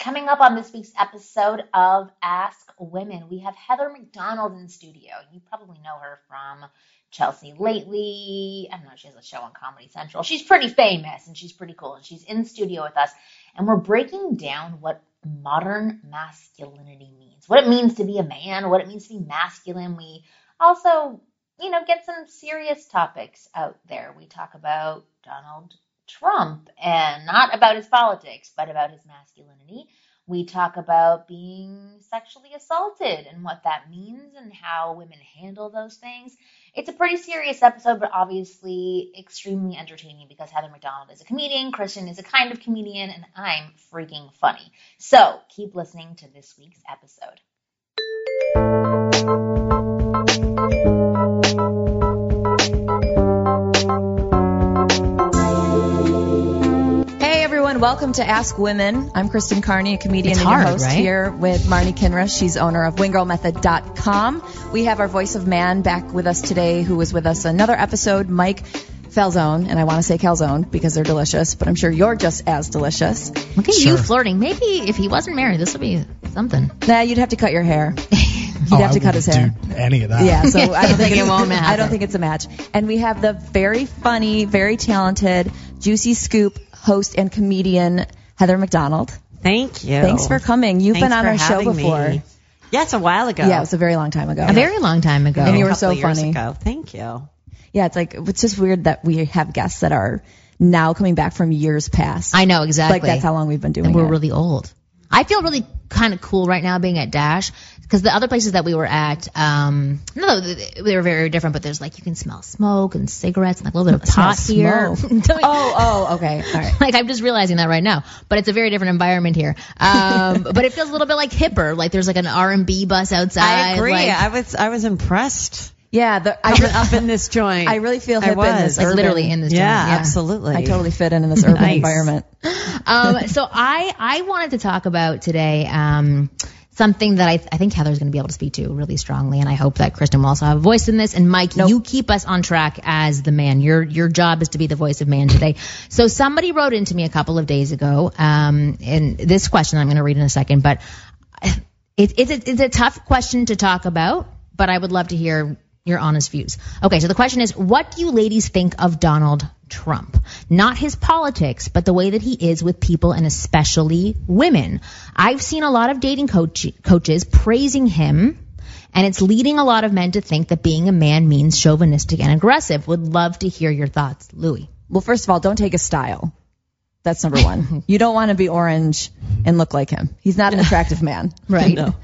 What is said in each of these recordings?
Coming up on this week's episode of Ask Women, we have Heather McDonald in studio. You probably know her from Chelsea lately. I don't know, she has a show on Comedy Central. She's pretty famous and she's pretty cool. And she's in studio with us. And we're breaking down what modern masculinity means, what it means to be a man, what it means to be masculine. We also, you know, get some serious topics out there. We talk about Donald Trump and not about his politics, but about his masculinity. We talk about being sexually assaulted and what that means and how women handle those things. It's a pretty serious episode, but obviously extremely entertaining because Heather McDonald is a comedian, Kristen is a kind of comedian, and I'm freaking funny. So keep listening to this week's episode. Everyone, welcome to Ask Women. I'm Kristen Carney, a comedian It's and your host right? here with Marnie Kinrus. She's owner of WingGirlMethod.com. We have our voice of man back with us today, who was with us another episode, Mike Falzone, and I want to say Calzone because they're delicious, but I'm sure you're just as delicious. Look at you flirting. Maybe if he wasn't married, this would be something. Nah, you'd have to cut your hair. You'd Oh, have I to cut his hair. wouldn't do any of that. Yeah, so I don't think It won't match. I don't think it's a match. And we have the very funny, very talented, juicy scoop host and comedian Heather McDonald. Thank you. Thanks for coming. You've Thanks been on our show before. Me. Yes, a while ago. Yeah, it was a very long time ago. A very long time ago. And you were so funny. Ago. Thank you. Yeah, it's like it's just weird that we have guests that are now coming back from years past. I know exactly. Like that's how long we've been doing and we're it. really old. I feel really kind of cool right now being at Dash because the other places that we were at, um, no, they they were very different. But there's like you can smell smoke and cigarettes and like a little bit of pot here. oh, oh, okay, all right. like I'm just realizing that right now, but it's a very different environment here. Um, but it feels a little bit like hipper. Like there's like an R&B bus outside. I agree. Like, I was I was impressed. Yeah, the, I, Up, re- up in this joint. I really feel I hip in this like urban- literally in this. yeah, joint, yeah. absolutely. I totally fit in in this urban Nice. environment. um, so I I wanted to talk about today um, something that I, I think Heather's going to be able to speak to really strongly, and I hope that Kristen will also have a voice in this. And Mike, you keep us on track as the man. Your your job is to be the voice of man today. So somebody wrote into me a couple of days ago, um, and this question I'm going to read in a second, but it, it's it's a tough question to talk about, but I would love to hear your honest views. Okay, so the question is, what do you ladies think of Donald Trump? Not his politics, but the way that he is with people and especially women. I've seen a lot of dating coach, coaches praising him. And it's leading a lot of men to think that being a man means chauvinistic and aggressive. Would love to hear your thoughts, Louie. Well, first of all, don't take his style. That's number one. you don't want to be orange and look like him. He's not an attractive man. Right. No.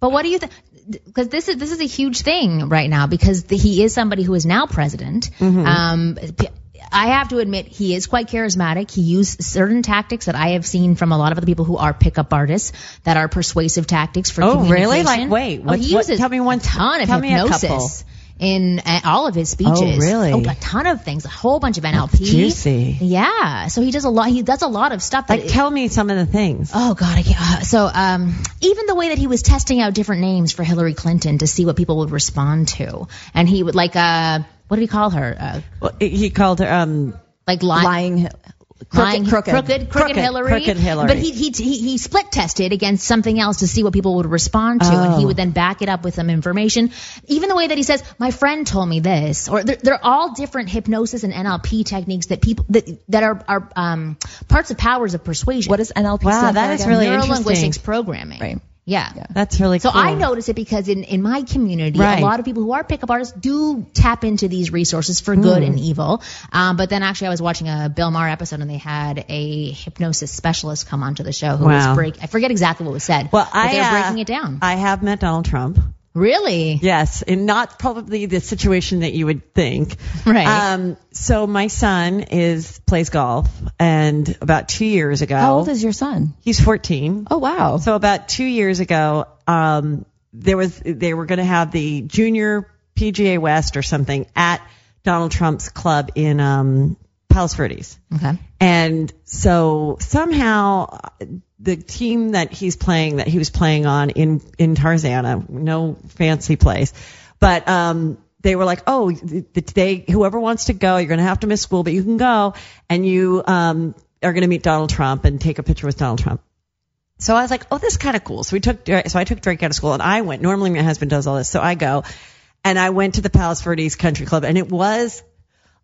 But what do you think? Because this is this is a huge thing right now because the, he is somebody who is now president. Um, p- I have to admit he is quite charismatic. He used certain tactics that I have seen from a lot of other people who are pickup artists that are persuasive tactics for Oh, communication. really? Like, wait, oh, what- he what- uses tell me one- ton of tell hypnosis. In all of his speeches, Oh, really? Oh, a ton of things, a whole bunch of NLP. juicy. Yeah, so he does a lot. He does a lot of stuff. That Like, tell me some of the things. Oh God, I can't. Uh, so um, even the way that he was testing out different names for Hillary Clinton to see what people would respond to, and he would like uh, what did he call her? Uh, Well, he called her um like Lying, lying, crooked, crooked, crooked, Crooked, Hillary. crooked Hillary. But he, he he he split tested against something else to see what people would respond to, and he Oh. would then back it up with some information. Even the way that he says, "My friend told me this," or they're, they're all different hypnosis and NLP techniques that people that that are are um, parts of powers of persuasion. What is NLP Wow, that is really Neuro interesting. linguistics programming? Right. Yeah. That's really So cool. I notice it because in, in my community, Right. a lot of people who are pickup artists do tap into these resources for good Hmm. and evil. Um, but then actually I was watching a Bill Maher episode and they had a hypnosis specialist come onto the show who Wow. was break, I forget exactly what was said. Well, but I they're uh, breaking it down. I have met Donald Trump. Really? Yes, and not probably the situation that you would think. Right. Um, so my son is plays golf, and about two years ago, How old is your son? he's 14. Oh wow. So about two years ago, um, there was they were going to have the junior PGA West or something at Donald Trump's club in um, Palos Verdes. Okay. And so somehow uh, the team that he's playing, that he was playing on in, in Tarzana, no fancy place, but, um, they were like, oh, th- th- they, whoever wants to go, you're going to have to miss school, but you can go and you, um, are going to meet Donald Trump and take a picture with Donald Trump. So I was like, oh, this is kind of cool. So we took, so I took Drake out of school and I went. Normally my husband does all this. So I go and I went to the Palos Verdes Country Club and it was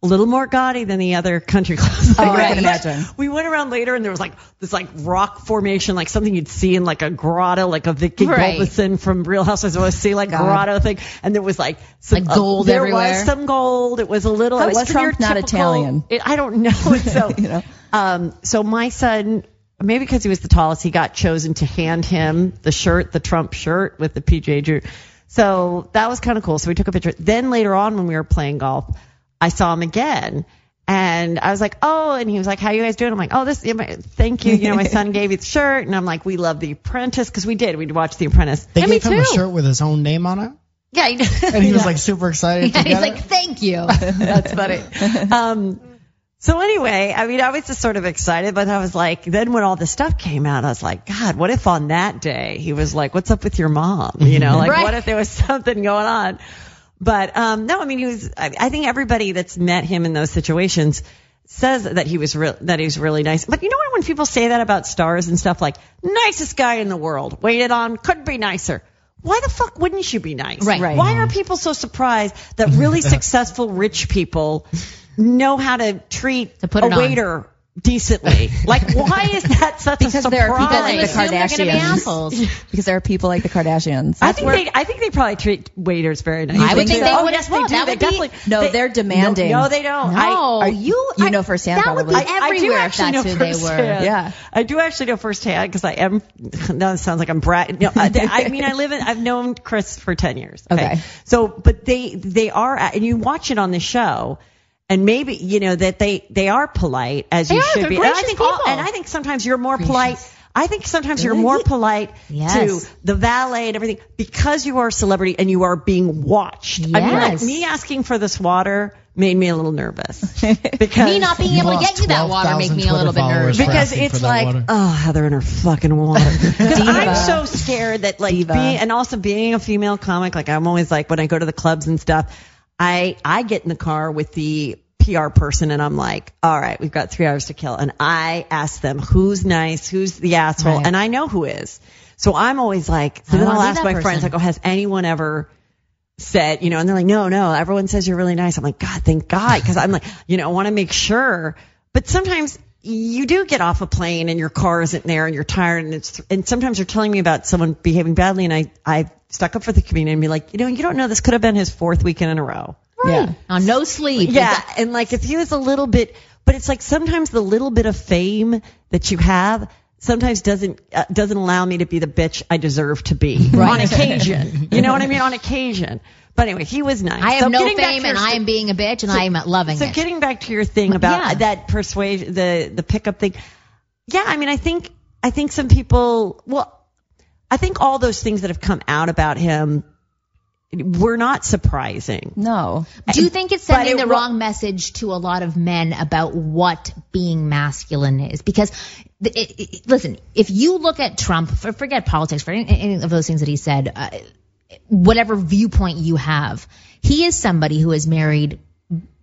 a little more gaudy than the other country clubs. Oh, I can imagine. We went around later and there was like this like rock formation, like something you'd see in like a grotto, like a Vicki Right. Gunvalson from Real Housewives of OC, like God. grotto thing. And there was like some Like gold uh, there everywhere? was some gold. It was a little. How it wasn't Trump not Italian? It, I don't know. So You know? um, so my son, maybe because he was the tallest, he got chosen to hand him the shirt, the Trump shirt with the PJ Drew. So that was kind of cool. So we took a picture. Then later on, when we were playing golf, I saw him again. And I was like, oh, and he was like, how you guys doing? I'm like, oh, this, thank you. You know, my son gave you the shirt. And I'm like, we love The Apprentice because we did. We'd watch The Apprentice. They me gave him a shirt with his own name on it, Yeah. he- and he was like super excited Yeah, he's like, it. thank you. That's funny. Um, so anyway, I mean, I was just sort of excited, but I was like, then when all this stuff came out, I was like, God, what if on that day he was like, what's up with your mom? You know, like Right. what if there was something going on? But, um, no, I mean, he was, I, I think everybody that's met him in those situations says that he was real, that he was really nice. But you know what, when people say that about stars and stuff like, nicest guy in the world, waited on, couldn't be nicer. Why the fuck wouldn't you be nice? Right. Right. Why are people so surprised that really successful rich people know how to treat To put a waiter on. Waiter decently? Like, why is that such Because a surprise? there are people like the Assume be Kardashians. because there are people like the Kardashians. I think they, I think they probably treat waiters very nicely. I would think too. they oh, would yes, as well. They do. That they would be- definitely. No, they, they're demanding. No, no, they don't. No. I, Are you? You know firsthand, that would probably. be I, I do everywhere if actually that's know who they were. firsthand. Yeah. I do actually know firsthand because I am. Now it sounds like I'm brat. No, uh, I, I mean I live in. I've known Chris for ten years. Okay. So, but they they are, and you watch it on the show. And maybe you know that they they are polite as you are, should they're be. And I gracious think all, people. and I think sometimes you're more polite. I think sometimes you're more polite Yes. to the valet and everything because you are a celebrity and you are being watched. I mean, like Yes. me asking for this water made me a little nervous because Me not being able to lost get you that water make 12,000 me a little bit nervous. because it's for that like, water. oh, Heather and her fucking water. Because I'm so scared that like being, and also being a female comic, like I'm always like when I go to the clubs and stuff, I I get in the car with the PR person and I'm like, all right, we've got three hours to kill, and I ask them who's nice, who's the asshole, Right. and I know who is. So I'm always like, so then I'll ask my person. friends, like, oh, has anyone ever said, you know, and they're like, no, no, everyone says you're really nice. I'm like, God, thank God. Cause I'm like, you know, I want to make sure. But sometimes you do get off a plane and your car isn't there and you're tired and it's, and sometimes you're telling me about someone behaving badly and I, I stuck up for the community and be like, you know, you don't know, this could have been his fourth weekend in a row. Yeah. On no sleep. Yeah. And like if he was a little bit, but it's like sometimes the little bit of fame that you have sometimes doesn't uh, doesn't allow me to be the bitch I deserve to be on occasion. You know what I mean? On occasion. But anyway, he was nice. I have So no fame to your and I am being a bitch and I am loving so it. So getting back to your thing about Yeah. that persuasion, the the pickup thing. Yeah, I mean, I think I think some people. Well, I think all those things that have come out about him were not surprising. No. Do you think it's sending it the wa- wrong message to a lot of men about what being masculine is? Because, the, it, it, listen, if you look at Trump, for, forget politics, for any, any of those things that he said, uh, whatever viewpoint you have, he is somebody who has married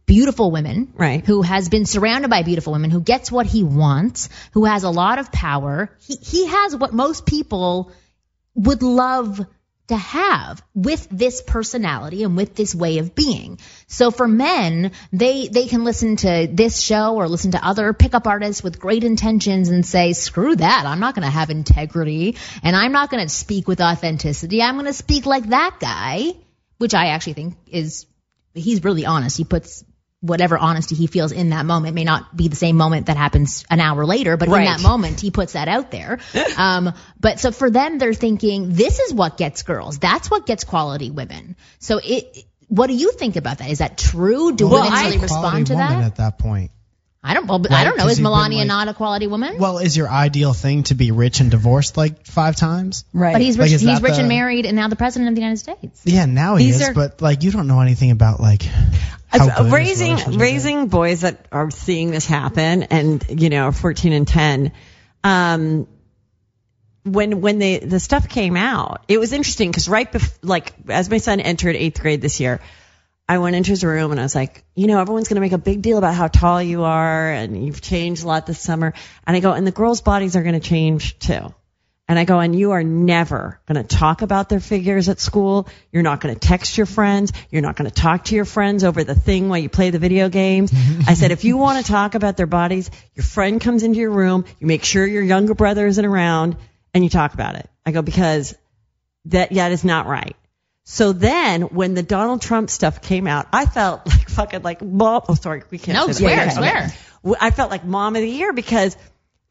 beautiful women, Right. Who has been surrounded by beautiful women, who gets what he wants, who has a lot of power. He he has what most people would love to have with this personality and with this way of being. So for men, they they can listen to this show or listen to other pickup artists with great intentions and say, "Screw that. I'm not going to have integrity and I'm not going to speak with authenticity. I'm going to speak like that guy," which I actually think is he's really honest. He puts whatever honesty he feels in that moment may not be the same moment that happens an hour later, but in that moment he puts that out there. Um, but so for them, they're thinking this is what gets girls. That's what gets quality women. So it. What do you think about that? Is that true? Do Well, women really respond to that? at that point. I don't. Well, I don't know. Is Melania like- not a quality woman? Well, is your ideal thing to be rich and divorced like five times? Right. but he's rich. is he's rich the- and married, and now the president of the United States. Yeah, now he These is, are- but like you don't know anything about like how Uh, raising is. raising boys that are seeing this happen and you know 14 and 10 um when when the the stuff came out it was interesting because right bef- like as my son entered eighth grade this year I went into his room and I was like, you know, everyone's going to make a big deal about how tall you are and you've changed a lot this summer. And I go, and the girls' bodies are going to change too. And I go, and you are never going to talk about their figures at school. You're not going to text your friends. You're not going to talk to your friends over the thing while you play the video games. I said, if you want to talk about their bodies, your friend comes into your room, you make sure your younger brother isn't around, and you talk about it. I go, because that, yeah, that is not right. So then when the Donald Trump stuff came out, I felt like fucking like mom. Oh, sorry, we can't. No, that. swear, swear. I felt like mom of the year because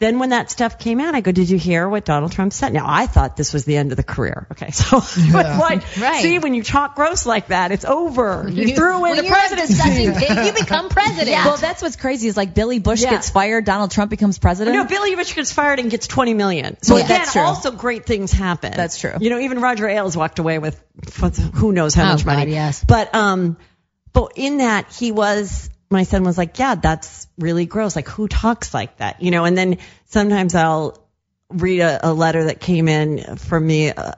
then when that stuff came out, I go, did you hear what Donald Trump said? Now I thought this was the end of the career. Okay, so what? Right. See, when you talk gross like that, it's over. You, threw away when the you're presidency. disgusting you become president. Well, that's what's crazy is like Billy Bush Yeah. gets fired, Donald Trump becomes president. No, Billy Bush gets fired and gets 20 million. So Yeah, again, that's also great things happen. That's true. You know, even Roger Ailes walked away with who knows how Oh, much money. Yes. But um, but in that he was, my son was like, yeah, that's really gross. Like who talks like that? You know. And then sometimes I'll read a, a letter that came in from me. Uh,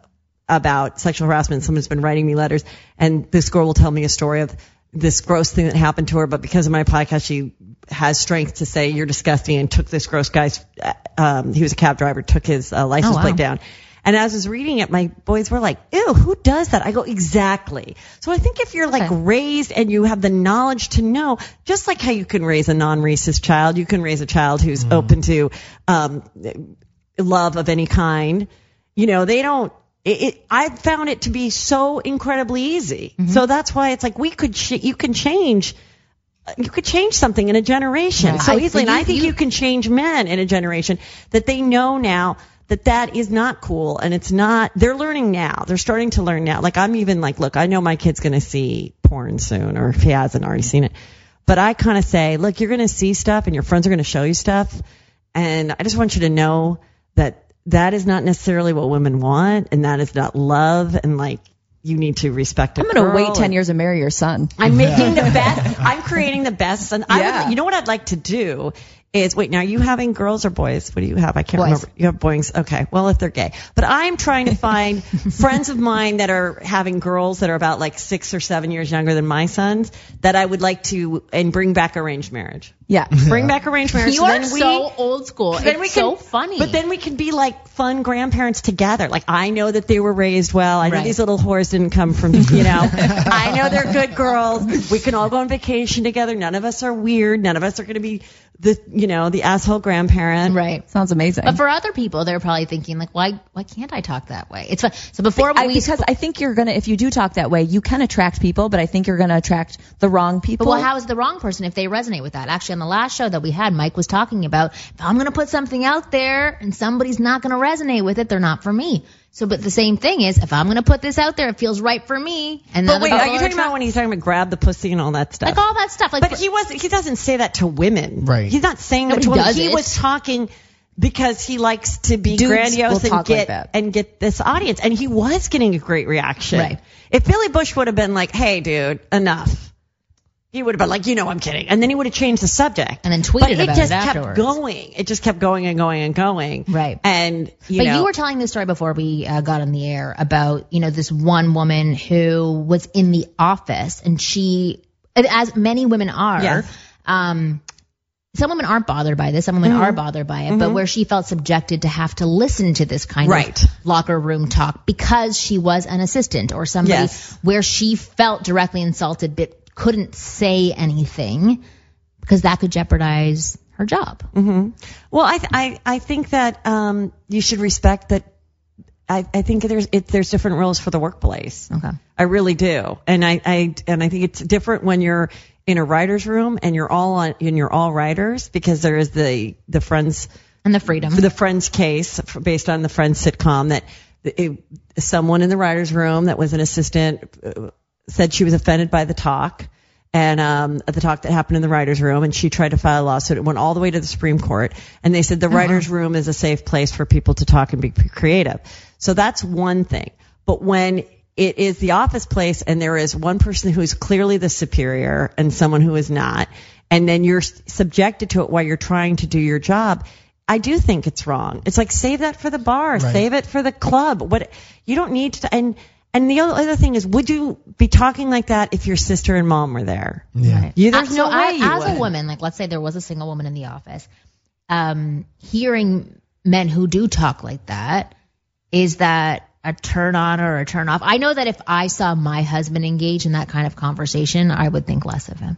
about sexual harassment. Someone's been writing me letters, and this girl will tell me a story of this gross thing that happened to her. But because of my podcast, she has strength to say you're disgusting and took this gross guy's. uh, Um, he was a cab driver, took his uh, license Oh, wow. plate down. And as I was reading it, my boys were like, ew, who does that? I go, exactly. So I think if you're like raised and you have the knowledge to know, just like how you can raise a non-racist child, you can raise a child who's open to, um, love of any kind. You know, they don't, it, it, I found it to be so incredibly easy. Mm-hmm. So that's why it's like we could, ch- you can change, you could change something in a generation so I- easily. And I think you- you can change men in a generation that they know now that that is not cool and it's not, they're learning now. They're starting to learn now. Like I'm even like, look, I know my kid's going to see porn soon or if he hasn't already seen it. But I kind of say, look, you're going to see stuff and your friends are going to show you stuff. And I just want you to know that that is not necessarily what women want and that is not love and like you need to respect I'm going to wait 10 years and marry your son. I'm making the best. I'm creating the best. And I Yeah. would, you know what I'd like to do is wait. Now, are you having girls or boys? What do you have? I can't Boys. remember. You have boys. Okay. Well, if they're gay, but I'm trying to find friends of mine that are having girls that are about like six or seven years younger than my sons that I would like to and bring back arranged marriage. Yeah. Bring back arranged marriage. you so are then we, so old school. then it's we so funny. But then we can be like fun grandparents together. Like I know that they were raised well. I know these little whores didn't come from, you know. I know they're good girls. We can all go on vacation together. None of us are weird. None of us are going to be the, you know, the asshole grandparent. right. Sounds amazing. But for other people, they're probably thinking like, why, why can't I talk that way? It's fun. So before I, we, because I think you're gonna, if you do talk that way, you can attract people, but I think you're gonna attract the wrong people. But well, how is the wrong person if they resonate with that? Actually, on the last show that we had, Mike was talking about if I'm going to put something out there and somebody's not going to resonate with it, they're not for me. So, but the same thing is, if I'm going to put this out there, it feels right for me. And But other wait, are you talking about when he's talking about grab the pussy and all that stuff? like all that stuff? Like, But he was he doesn't say that to women. Right. He's not saying that to women. does He it. was talking because he likes to be Dudes grandiose and talk like get and get this audience. And he was getting a great reaction. Right. If Billy Bush would have been like, "Hey, dude, enough," he would have been like, "You know, I'm kidding," and then he would have changed the subject And then tweeted but it about it just afterwards. kept going. It just kept going and going and going. Right. And you but know, you were telling this story before we uh, got on the air about, you know, this one woman who was in the office and she, as many women are, Yeah. um, some women aren't bothered by this. Some women Mm-hmm. are bothered by it, but where she felt subjected to have to listen to this kind Right. of locker room talk because she was an assistant or somebody Yes. where she felt directly insulted but couldn't say anything because that could jeopardize her job. Well, I, th- I, I think that um, you should respect that I, I think there's it, there's different rules for the workplace. Okay. I really do, and I, I and I think it's different when you're in a writer's room and you're all on and you're all writers because there is the the friends And the freedom. the Friends case based on the Friends sitcom that it, someone in the writers' room that was an assistant uh, said she was offended by the talk and um, the talk that happened in the writers' room, and she tried to file a lawsuit. It went all the way to the Supreme Court, and they said the writers' room is a safe place for people to talk and be creative. So that's one thing. But when it is the office place and there is one person who is clearly the superior and someone who is not, and then you're subjected to it while you're trying to do your job. I do think it's wrong. It's like save that for the bar, Right. save it for the club. What you don't need to. And and the other other thing is, would you be talking like that if your sister and mom were there? Yeah. Right. You- there's Uh, no so I, way you as a woman, like let's say there was a single woman in the office, um, hearing men who do talk like that, is that a turn on or a turn off? I know that if I saw my husband engage in that kind of conversation, I would think less of him.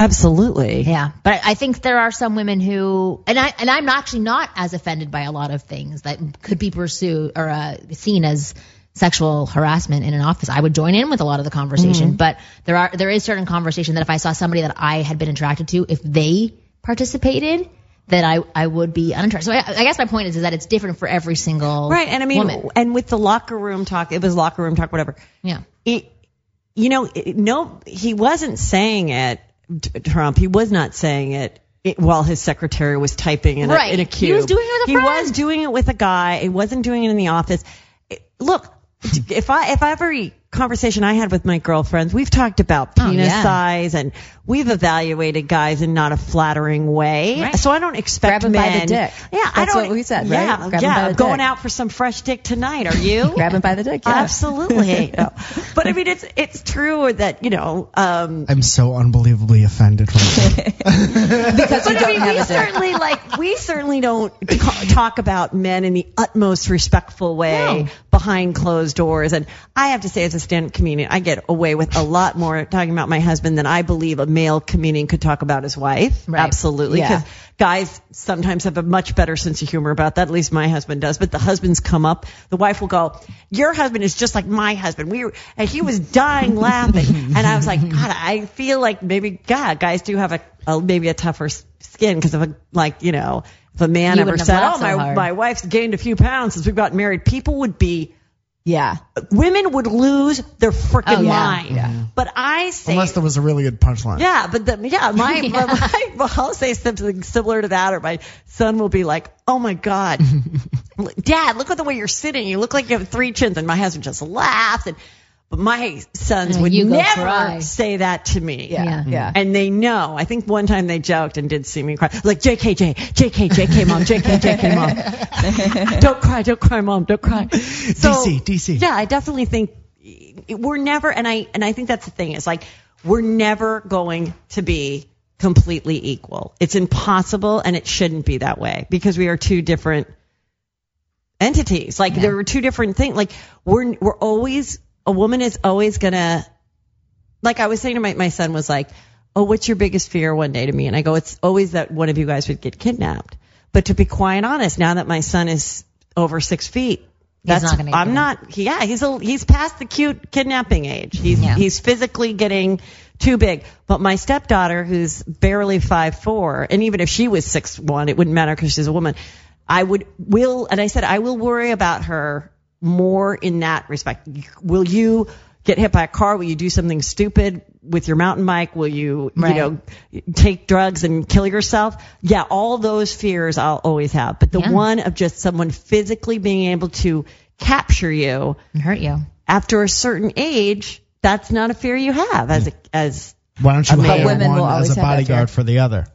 Absolutely. Yeah, but I think there are some women who, and I and I'm actually not as offended by a lot of things that could be pursued or uh, seen as sexual harassment in an office. I would join in with a lot of the conversation, mm-hmm. but there are there is certain conversation that if I saw somebody that I had been attracted to, if they participated, that I I would be uninterested. So I, I guess my point is is that it's different for every single Right. And I mean, woman. and with the locker room talk, it was locker room talk, whatever. Yeah. it, you know, it, no, he wasn't saying it, Trump. He was not saying it, it while his secretary was typing in, Right. a, in a He was doing it with a He friend. was doing it with a guy. He wasn't doing it in the office. Look, if I, if every conversation I had with my girlfriends, we've talked about Oh, penis yeah. size and we've evaluated guys in not a flattering way. Right. So I don't expect Grab him by the men. dick. Yeah, I don't. what we said, right? Yeah, Grab him yeah. by the going dick. out for some fresh dick tonight. Are you? Grab him by the dick. Yeah. Absolutely. No. But I mean, it's it's true that you know. Um, I'm so unbelievably offended from that. because you but I don't mean, have we a dick. certainly like we certainly don't ta- talk about men in the utmost respectful way No. behind closed doors. And I have to say, as a stand-up comedian, I get away with a lot more talking about my husband than I believe a male comedian could talk about his wife. Right. Absolutely, Yeah. because guys sometimes have a much better sense of humor about that. At least my husband does. But the husbands come up, the wife will go, "Your husband is just like my husband. We were, and he was dying laughing." And I was like, God, I feel like maybe God, guys do have a, a maybe a tougher skin because of a like you know. If a man You ever said, "Oh, so my hard." my wife's gained a few pounds since we got married," people would be Yeah. women would lose their freaking Oh, yeah. mind. Yeah. But I say Unless there was a really good punchline. yeah, but the, yeah, my, my, well, I'll say something similar to that, or my son will be like, "Oh my god, Dad, look at the way you're sitting. You look like you have three chins." And my husband just laughs. And but my sons Yeah, would you never cry. say that to me. Yeah. Yeah. Yeah. And they know. I think one time they joked and did see me cry. Like, JKJ, JK, JK mom, JK, JK mom. don't cry, don't cry, mom, don't cry. So, DC, DC. Yeah, I definitely think we're never, and I, and I think that's the thing is like, we're never going to be completely equal. It's impossible and it shouldn't be that way because we are two different entities. Like there are two different things. Like we're, we're always, a woman is always gonna, like I was saying to my, my son was like, oh, what's your biggest fear one day to me? And I go, it's always that one of you guys would get kidnapped. But to be quite honest, now that my son is over six feet, that's not gonna I'm not. Yeah, he's a, he's past the cute kidnapping age. He's Yeah. he's physically getting too big. But my stepdaughter, who's barely five four, and even if she was six one, it wouldn't matter because she's a woman. I would will, and I said I will worry about her more in that respect. Will you get hit by a car? Will you do something stupid with your mountain bike? Will you, Right. you know, take drugs and kill yourself? Yeah, all those fears I'll always have. But the Yeah. one of just someone physically being able to capture you And hurt you. after a certain age, that's not a fear you have as a, as Why don't you But hire women will one always as a bodyguard for the other?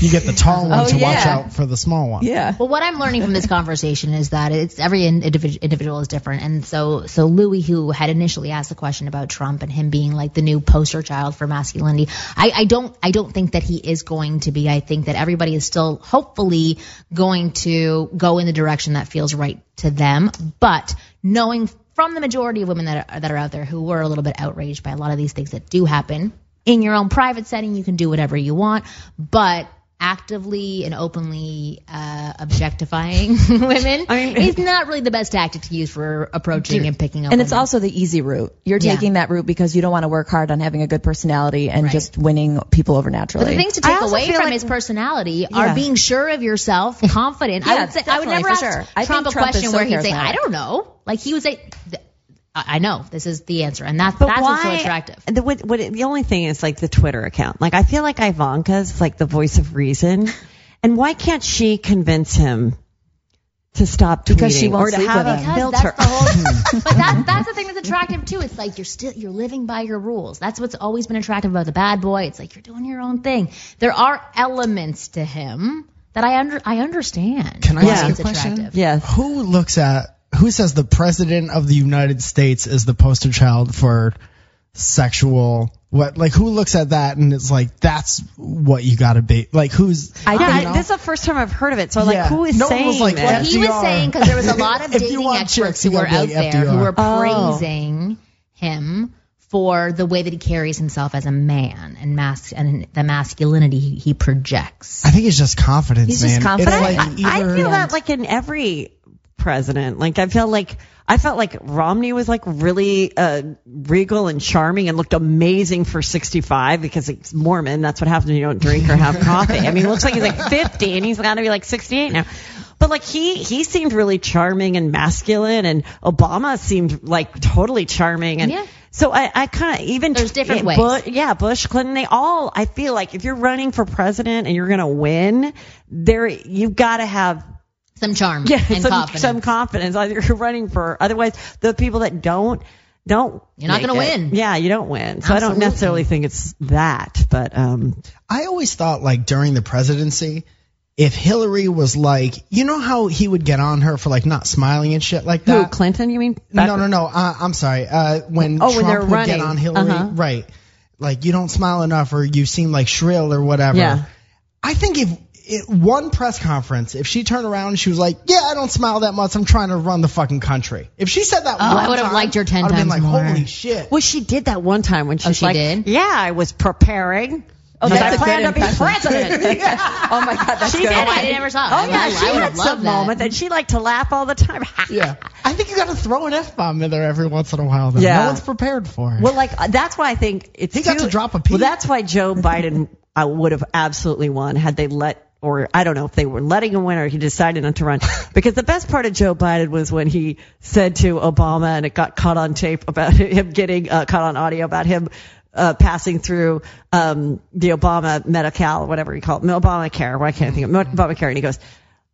You get the tall one Oh, to watch out for the small one. Yeah. Well, what I'm learning from this conversation is that it's every individ- individual is different, and so so Louis, who had initially asked the question about Trump and him being like the new poster child for masculinity, I, I don't I don't think that he is going to be. I think that everybody is still hopefully going to go in the direction that feels right to them, but knowing from the majority of women that are, that are out there who were a little bit outraged by a lot of these things that do happen in your own private setting, you can do whatever you want, but actively and openly uh, objectifying women I mean- is not really the best tactic to use for approaching and picking up. And it's also the easy route. You're Yeah. taking that route because you don't want to work hard on having a good personality and Right. just winning people over naturally. But naturally. the things to take away from like- his personality Yeah. are being sure of yourself, confident. I would say I would never for ask sure. I Trump think a Trump is question so where he'd say, "I don't know." Like he would say, th- "I I know this is the answer," and that's But that's why, what's so attractive. The, what, what, the only thing is like the Twitter account. Like I feel like Ivanka's like the voice of reason, and why can't she convince him to stop tweeting Because she won't or to have with a him. Because filter? that's the whole. but that, that's the thing that's attractive too. It's like you're still you're living by your rules. That's what's always been attractive about the bad boy. It's like you're doing your own thing. There are elements to him that I under I understand. Can I why ask you a question? attractive. yes. Who looks at who says the president of the United States is the poster child for sexual what like who looks at that and it's like that's what you got to be like who's I Yeah, think I- this is the first time I've heard of it. So like, Yeah. who is No one saying was like, this? Well, he was saying because there was a lot of dating experts chicks, who were gotta out be like there who FDR. were Oh. praising him for the way that he carries himself as a man and mas- and the masculinity he, he projects. I think it's just confidence, He's man. just confident. It's like I either feel that like in every president. Like I felt like I felt like Romney was like really uh, regal and charming and looked amazing for 65 because it's Mormon. That's what happens when you don't drink or have coffee. I mean, it looks like he's like 50 and he's got to be like 68 now. But like he he seemed really charming and masculine, and Obama seemed like totally charming and. Yeah. So I, I kind of even There's different yeah, ways. Bush, yeah, Bush, Clinton, they all. I feel like if you're running for president and you're gonna win, there you've got to have Some charm yeah, and some, confidence. some confidence. Either you're running for, otherwise the people that don't don't. You're not gonna win. Yeah, you don't win. So I don't necessarily think it's that, but um, I always thought like during the presidency, if Hillary was like, you know how he would get on her for like not smiling and shit like that. who that. Clinton? You mean? no, no, no. Uh, I'm sorry. Uh, when Oh, Trump when they're would running. get on Hillary, Uh-huh. right? Like you don't smile enough, or you seem like shrill, or whatever. Yeah. I think if it, one press conference, if she turned around and she was like, "Yeah, I don't smile that much. I'm trying to run the fucking country." If she said that, Oh, one I would've time, liked her 10 I'd have been like, more. "Holy shit!" Well, she did that one time when she was she like, did? "Yeah, I was preparing." Oh, that's I a plan good to be impression. president. Oh my God, that's She good. did I it. never saw it. Oh yeah, she had some that. moment that she liked to laugh all the time. Yeah, I think you got to throw an f bomb in there every once in a while. Though. Yeah. no one's prepared for it. Well, like uh, that's why I think it's He got too- to drop a P. Well, that's why Joe Biden uh, would have absolutely won had they let, or I don't know if they were letting him win or he decided not to run. Because the best part of Joe Biden was when he said to Obama, and it got caught on tape about him getting uh, caught on audio about him. Uh, passing through um, the Obama Medi-Cal, whatever you call it, Obamacare. Why can't I think of Obamacare? And he goes,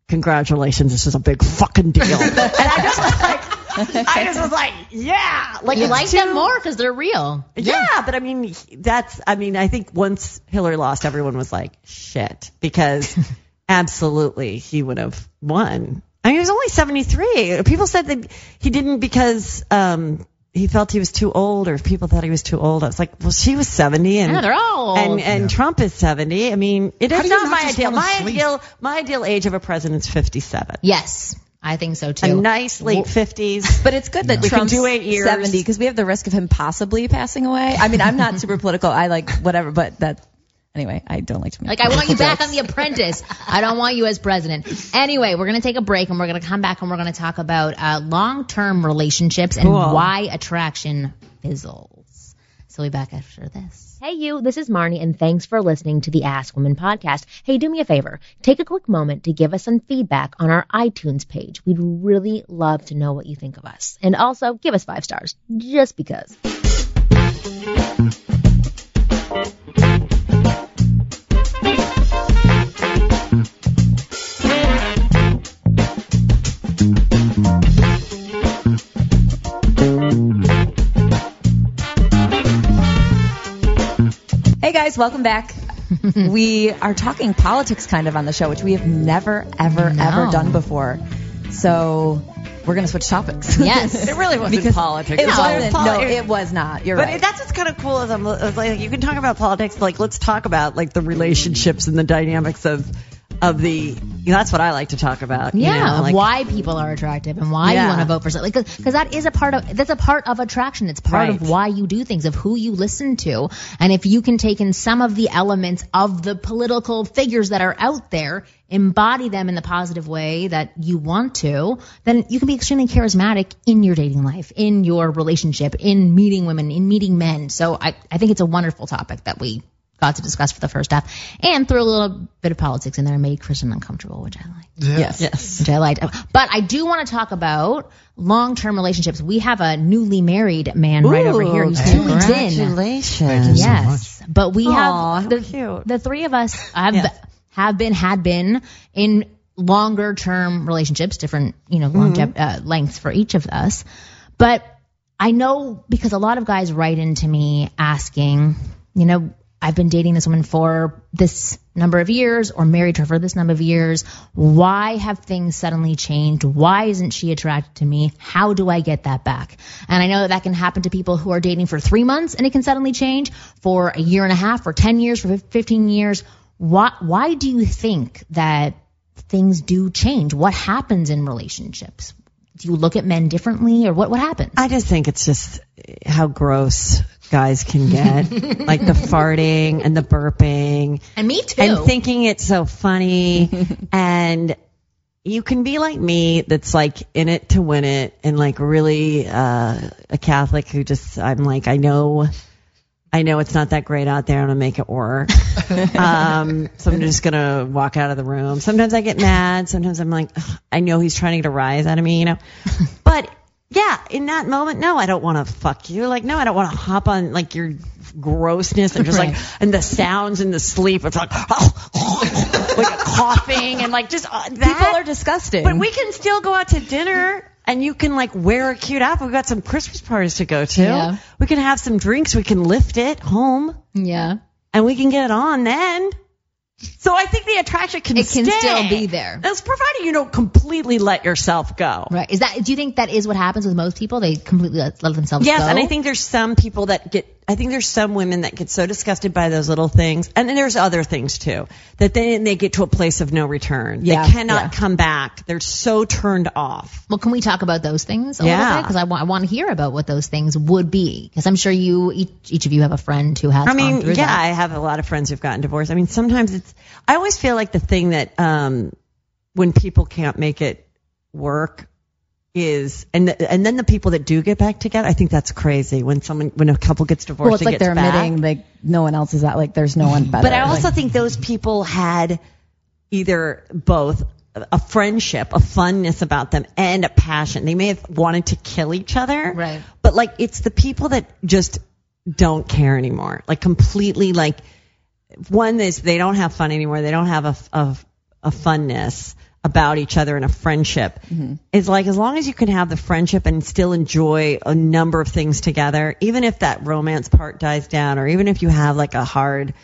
"Congratulations, this is a big fucking deal." and I just was like, I just was like, "Yeah!" Like You like too- them more because they're real. yeah, but I mean, that's, I mean, I think once Hillary lost, everyone was like, shit, because absolutely he would have won. I mean, he was only 73. People said that he didn't because, um, he felt he was too old or people thought he was too old. I was like, well, she was 70 and, Yeah, they're all and, old. and Trump is 70. I mean, it not, not my just ideal. My sleep? ideal, my ideal age of a president is 57. Yes, I think so too. A too. nice late 50s. But it's good that We can Trump's do eight years. 70 because we have the risk of him possibly passing away. I mean, I'm not super political. I like whatever, but that anyway, I don't like to make Like I want you back on The Apprentice. I don't want you as president. Anyway, we're gonna take a break and we're gonna come back and we're gonna talk about uh, long-term relationships and Cool. why attraction fizzles. So we'll be back after this. Hey you, this is Marnie and thanks for listening to the Ask Women podcast. Hey, do me a favor. Take a quick moment to give us some feedback on our iTunes page. We'd really love to know what you think of us. And also give us five stars, just because. Hey guys, welcome back. we are talking politics kind of on the show, which we have never, ever, No. ever done before. So we're gonna switch topics. Yes. It really wasn't because politics. It No, wasn't. poli- no, it was not. You're But right. But that's what's kind of cool is I'm is like you can talk about politics. Like let's talk about like the relationships and the dynamics of of the that's what I like to talk about. you Yeah, know, like- why people are attractive and why you want to vote for something. Because that is a part of that's a part of attraction. It's part of why you do things, of who you listen to, and if you can take in some of the elements of the political figures that are out there, embody them in the positive way that you want to, then you can be extremely charismatic in your dating life, in your relationship, in meeting women, in meeting men. So I, I think it's a wonderful topic that we got to discuss for the first half, and threw a little bit of politics in there and made Kristen uncomfortable, which I like Yes. Yes. which I liked. But I do want to talk about long-term relationships. We have a newly married man right over here who's two weeks in. Congratulations. so Yes, but we Aw, have the, cute. the three of us have Yes. have been had been in longer term relationships, different you know longe- uh, lengths for each of us. But I know because a lot of guys write into me asking, you know, I've been dating this woman for this number of years or married her for this number of years. Why have things suddenly changed? Why isn't she attracted to me? How do I get that back? And I know that that can happen to people who are dating for three months and it can suddenly change for a year and a half, for 10 years, for 15 years. Why, why do you think that things do change? What happens in relationships? Do you look at men differently or what, what happens? I just think it's just how gross guys can get, like the farting and the burping, and me too. and thinking it's so funny. and you can be like me, that's like in it to win it, and like really uh, a Catholic who just I'm like I know. I know it's not that great out there. I'm gonna make it work. um, so I'm just gonna walk out of the room. Sometimes I get mad. Sometimes I'm like, I know he's trying to get a rise out of me, you know. But yeah, in that moment, no, I don't want to fuck you. Like, no, I don't want to hop on like your grossness and just like and the sounds and the sleep. It's like oh, like coughing and like just uh, that. People are disgusting. But we can still go out to dinner and you can like wear a cute outfit. We've got some Christmas parties to go to. Yeah. We can have some drinks. We can lift it home yeah. and we can get it on then. So I think the attraction can It can stay. still be there. That's provided you don't completely let yourself go. Right. Is that, do you think that is what happens with most people? They completely let, let themselves Yes, go? Yes, and I think there's some people that get. I think there's some women that get so disgusted by those little things, and then there's other things too that then they get to a place of no return. Yeah, they cannot yeah. come back. They're so turned off. Well, can we talk about those things a little Yeah. bit? Because I want, I want to hear about what those things would be. Because I'm sure you, each, each of you have a friend who has I mean, yeah, that. I have a lot of friends who've gotten divorced. I mean, sometimes it's. I always feel like the thing that um, when people can't make it work is, and the, and then the people that do get back together, I think that's crazy. When someone, when a couple gets divorced, well, it's like they're back. admitting like no one else is that like there's no one better. But I also Like, think those people had either both a friendship, a funness about them, and a passion. They may have wanted to kill each other. Right. But like, it's the people that just don't care anymore. Like completely like, one is they don't have fun anymore. They don't have a, a, a funness about each other in a friendship. Mm-hmm. It's like as long as you can have the friendship and still enjoy a number of things together, even if that romance part dies down, or even if you have like a hard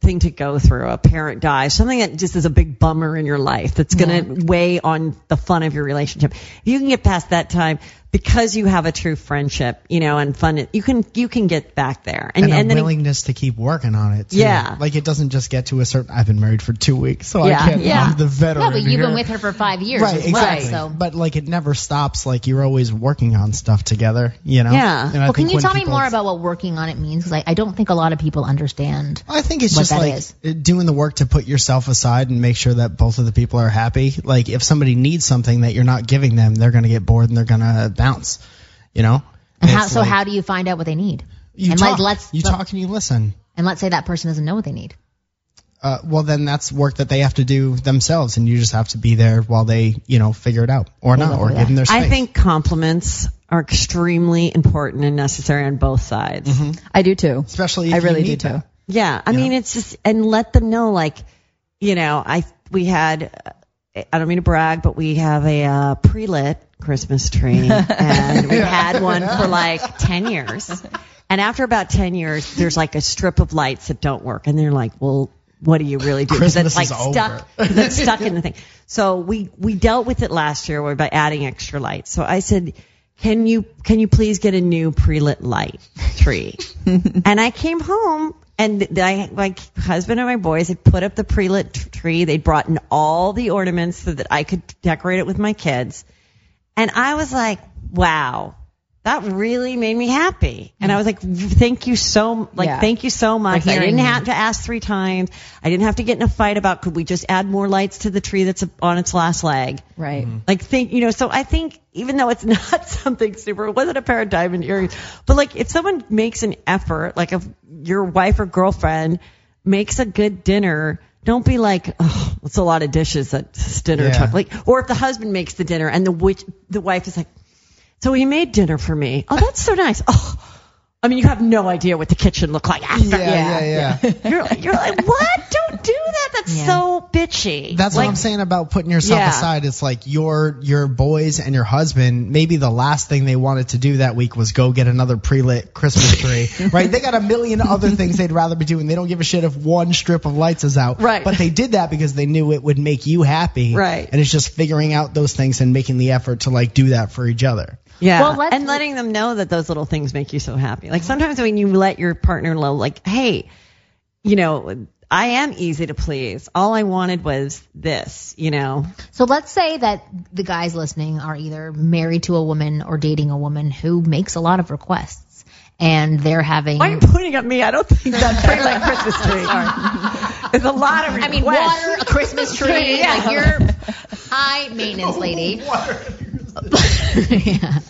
thing to go through, a parent dies, something that just is a big bummer in your life that's going to weigh on the fun of your relationship. If you can get past that time because you have a true friendship, you know, and fun, you can you can get back there. and, and a then willingness to keep working on it. Too. Yeah. like it doesn't just get to a certain. I've been married for two weeks, so Yeah, I can't. yeah. I'm the veteran. yeah, but you've here. been with her for five years. Right, as well, exactly. so. But like it never stops. Like you're always working on stuff together. You know. Yeah. And Well, can you tell me more about what working on it means? Because I, I don't think a lot of people understand. I think it's what just like is. doing the work to put yourself aside and make sure that both of the people are happy. Like if somebody needs something that you're not giving them, they're gonna get bored and they're gonna bounce. You know. And how, so like- how do you find out what they need? you and talk? like, let's you talk and you listen. and let's say that person doesn't know what they need. Uh, well, then that's work that they have to do themselves, and you just have to be there while they, you know, figure it out or not, or look at give them their space. I think compliments are extremely important and necessary on both sides. I do too. especially if I you really do need too. that. Yeah, I mean, it's just and let them know, like, you know, I we had, uh, I don't mean to brag, but we have a uh, pre-lit Christmas tree, and we had one for like ten years, and after about ten years, there's like a strip of lights that don't work, and they're like, well. What do you really do? Because it's like stuck. it's stuck in the thing. So we we dealt with it last year by adding extra lights. So I said, can you can you please get a new pre-lit light tree? and I came home and I, my husband and my boys had put up the pre-lit t- tree. They brought in all the ornaments so that I could decorate it with my kids. And I was like, wow, that really made me happy. And I was like, thank you so, like, Yeah. thank you so much. I didn't have to ask three times. I didn't have to get in a fight about could we just add more lights to the tree that's on its last leg. Right. Mm-hmm. Like think, you know, so I think even though it's not something super, it wasn't a pair of diamond earrings, but like if someone makes an effort, like if your wife or girlfriend makes a good dinner, don't be like, oh, it's a lot of dishes at this dinner. Yeah. Chuck. Like, or if the husband makes the dinner and the witch, the wife is like, so he made dinner for me. Oh, that's so nice. Oh, I mean, you have no idea what the kitchen looked like after. Yeah, yeah, yeah. You're, you're like, what? Don't do that. That's Yeah. so bitchy. That's like, what I'm saying about putting yourself Yeah. aside. It's like your your boys and your husband. Maybe the last thing they wanted to do that week was go get another pre-lit Christmas tree. right? They got a million other things they'd rather be doing. They don't give a shit if one strip of lights is out. Right. But they did that because they knew it would make you happy. Right. And it's just figuring out those things and making the effort to like do that for each other. Yeah. Well, let's- and letting them know that those little things make you so happy. Like sometimes when you let your partner know, like, hey, you know, I am easy to please. All I wanted was this, you know. So let's say that the guys listening are either married to a woman or dating a woman who makes a lot of requests. And they're having. Why are you pointing at me? I don't think that's tree like Christmas tree. There's a lot of I mean, water, a Christmas tree. Yeah. Like you're high maintenance lady. yeah.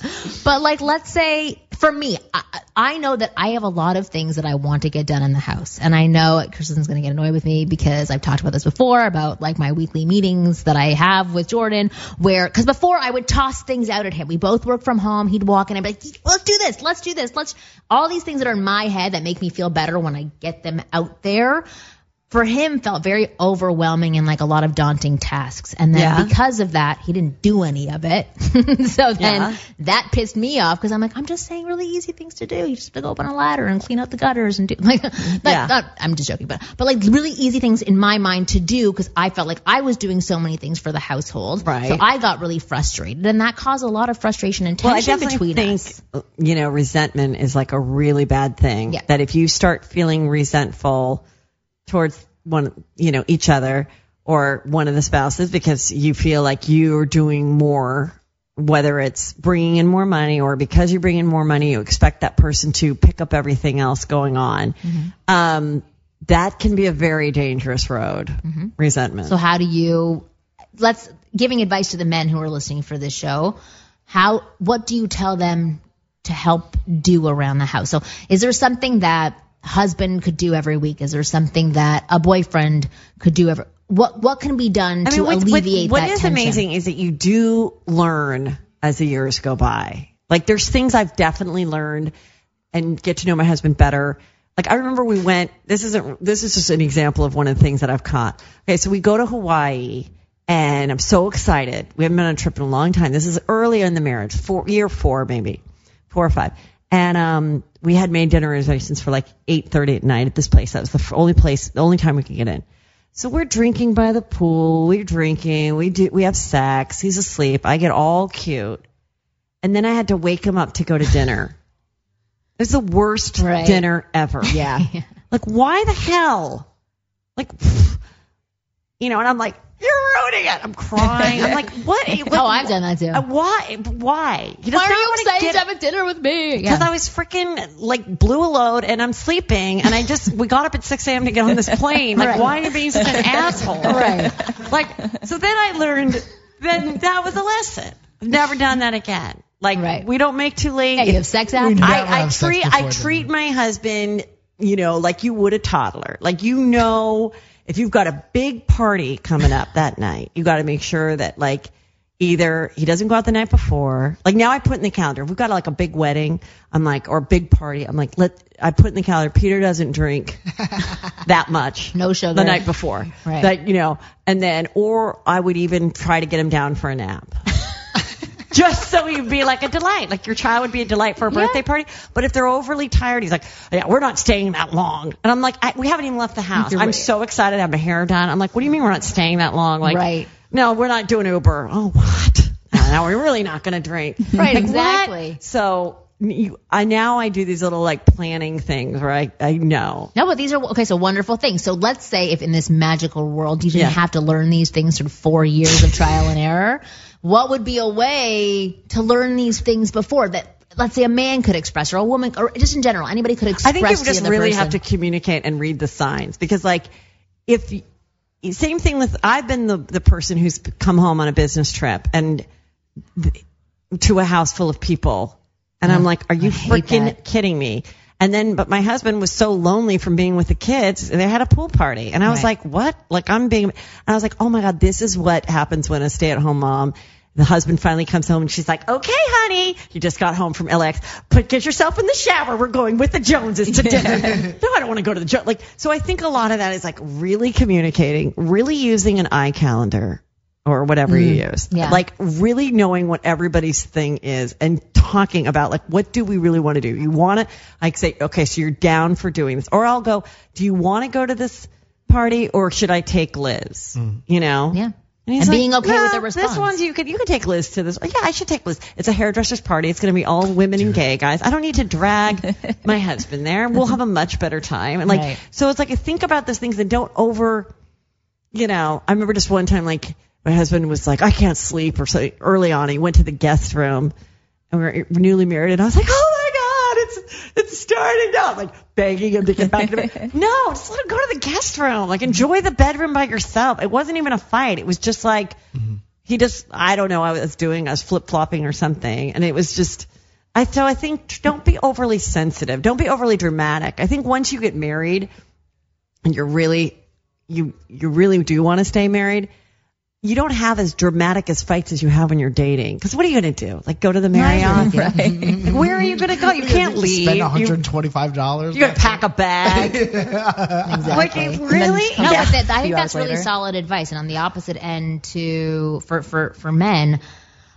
But like, let's say for me, I, I know that I have a lot of things that I want to get done in the house, and I know Kristen's going to get annoyed with me because I've talked about this before about like my weekly meetings that I have with Jordan, where because before I would toss things out at him. We both work from home. He'd walk in and be like, "Let's do this. Let's do this. Let's." All these things that are in my head that make me feel better when I get them out there for him felt very overwhelming and like a lot of daunting tasks. And then Yeah. because of that, he didn't do any of it. so then Yeah. that pissed me off because I'm like, I'm just saying really easy things to do. You just have to go up on a ladder and clean out the gutters and do like, but Yeah. not, I'm just joking, but, but like really easy things in my mind to do because I felt like I was doing so many things for the household. Right. So I got really frustrated and that caused a lot of frustration and tension between us Well, I definitely between think, us. Uh, you know, resentment is like a really bad thing. Yeah. That if you start feeling resentful towards one, you know, each other or one of the spouses because you feel like you're doing more, whether it's bringing in more money or because you're bringing more money, you expect that person to pick up everything else going on. Mm-hmm. Um, that can be a very dangerous road. Resentment. So how do you let's giving advice to the men who are listening for this show, how what do you tell them to help do around the house? So is there something that husband could do every week? Is there something that a boyfriend could do every what what can be done to what- what- alleviate what that is tension? amazing is that you do learn as the years go by. Like there's things I've definitely learned and get to know my husband better. Like I remember we went. This isn't. This is just an example of one of the things that I've caught. Okay, so we go to Hawaii, and I'm so excited. We haven't been on a trip in a long time. This is early in the marriage, four year four maybe, four or five. And um, we had made dinner reservations for like 8:30 at night at this place. That was the only place, the only time we could get in. So we're drinking by the pool. We're drinking. We do. We have sex. He's asleep. I get all cute, and then I had to wake him up to go to dinner. It was the worst Right. dinner ever. Yeah. Like, why the hell? Like, you know, and I'm like, you're ruining it. I'm crying. I'm like, what? what Oh, I've done that too. Uh, why? Why? He does Why are you wanna excited get- to have a dinner with me? because Yeah. I was freaking like blew a load and I'm sleeping and I just we got up at 6 a.m. to get on this plane. Like, Right. why are you being such an asshole? Right. Like, so then I learned. Then that was a lesson. I've never done that again. Like, Right. we don't make too late. Yeah, you have sex after. never I, I sex treat I treat my husband, you know, like you would a toddler. Like you know, if you've got a big party coming up that night, you got to make sure that like either he doesn't go out the night before. Like now I put in the calendar. If we've got like a big wedding, I'm like, or a big party, I'm like, let I put in the calendar. Peter doesn't drink that much. No sugar. the night before. Right. That you know, and then or I would even try to get him down for a nap. Just so he'd be like a delight, like your child would be a delight for a birthday party. But if they're overly tired, he's like, "Yeah, we're not staying that long." And I'm like, I, "We haven't even left the house. You're I'm right. so excited to have my hair done." I'm like, "What do you mean we're not staying that long?" Like, Right. No, we're not doing Uber. Oh, what? now we're really not going to drink. Right, Like, what? exactly. So you, I now I do these little like planning things where I I know. No, but these are okay. So wonderful things. So let's say if in this magical world you didn't Yeah. have to learn these things through four years of trial and error, what would be a way to learn these things before that? Let's say a man could express, or a woman, or just in general, anybody could express. I think you just really person. have to communicate and read the signs because like if same thing with I've been the the person who's come home on a business trip and th- to a house full of people and I'm like, are you freaking that. kidding me? And then, but my husband was so lonely from being with the kids. They had a pool party, and I was Right. like, "What?" Like I'm being, and I was like, "Oh my god, this is what happens when a stay-at-home mom." The husband finally comes home, and she's like, "Okay, honey, you just got home from LX. Put get yourself in the shower. We're going with the Joneses to dinner." no, I don't want to go to the Jones. Like, so I think a lot of that is like really communicating, really using an eye calendar or whatever you mm. use. Yeah. Like really knowing what everybody's thing is and talking about like what do we really want to do? You want to like say, okay, so you're down for doing this. Or I'll go, do you want to go to this party or should I take Liz? Mm. You know? Yeah. And he's And like, being okay no, with the response. This one's you could you could take Liz to this. Yeah, I should take Liz. It's a hairdresser's party. It's going to be all women and gay guys. I don't need to drag my husband there. We'll have a much better time. And like Right. so it's like think about those things and don't over you know, I remember just one time, like, my husband was like, I can't sleep, or so early on, he went to the guest room, and we were newly married, and I was like, oh my God, it's, it's starting now. I'm like, begging him to get back to bed. no, just let him go to the guest room. Like, enjoy the bedroom by yourself. It wasn't even a fight. It was just like, mm-hmm. he just, I don't know, what I was doing, I was flip flopping or something, and it was just, I, so I think don't be overly sensitive. Don't be overly dramatic. I think once you get married, and you're really you you really do want to stay married, you don't have as dramatic as fights as you have when you're dating. Because what are you going to do? Like go to the Marriott? Like, where are you going to go? You can't leave. Spend $125. you're going to pack a bag. Exactly. Like, really? No, Yeah. but that, I think hours that's really later. solid advice. And on the opposite end, to for for for men,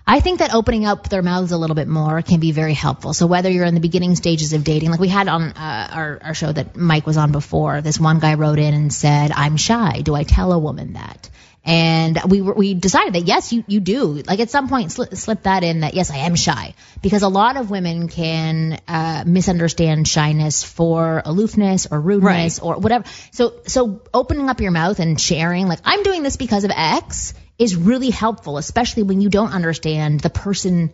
I think that opening up their mouths a little bit more can be very helpful. So whether you're in the beginning stages of dating, like we had on uh, our our show that Mike was on before, this one guy wrote in and said, "I'm shy. Do I tell a woman that?" And we were, we decided that yes, you, you do. Like at some point, slip, slip that in that yes, I am shy because a lot of women can uh, misunderstand shyness for aloofness or rudeness Right. or whatever. So so opening up your mouth and sharing like I'm doing this because of X is really helpful, especially when you don't understand the person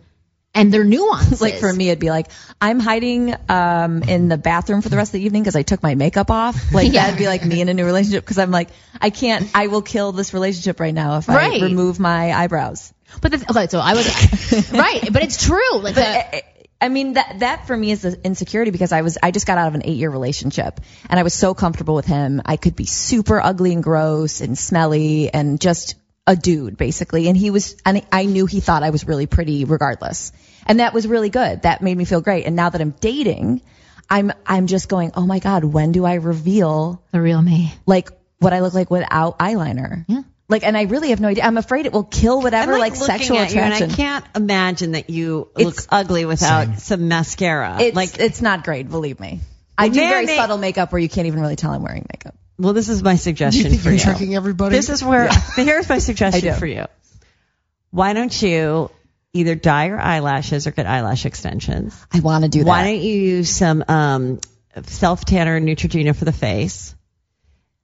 and their nuances. Like for me, it'd be like I'm hiding um, in the bathroom for the rest of the evening because I took my makeup off. Like Yeah. that'd be like me in a new relationship because I'm like I can't. I will kill this relationship right now if Right. I remove my eyebrows. but the, okay, so I was right, but it's true. Like the, I- I mean that that for me is the insecurity because I was I just got out of an eight year relationship and I was so comfortable with him. I could be super ugly and gross and smelly and just a dude basically. And he was and I knew he thought I was really pretty regardless. And that was really good. That made me feel great. And now that I'm dating, I'm I'm just going, "Oh my god, when do I reveal the real me. like what I look like without eyeliner?" Yeah. Like and I really have no idea. I'm afraid it will kill I'm whatever like, sexual at you, attraction. and I can't imagine that you look ugly without Same. some mascara. It's like, it's not great, believe me. I do very may- subtle makeup where you can't even really tell I'm wearing makeup. Well, this is my You suggestion think for you're you. tricking everybody? This is where but here's my suggestion for you. Why don't you either dye your eyelashes or get eyelash extensions? I want to do that. Why don't you use some um, self tanner Neutrogena for the face,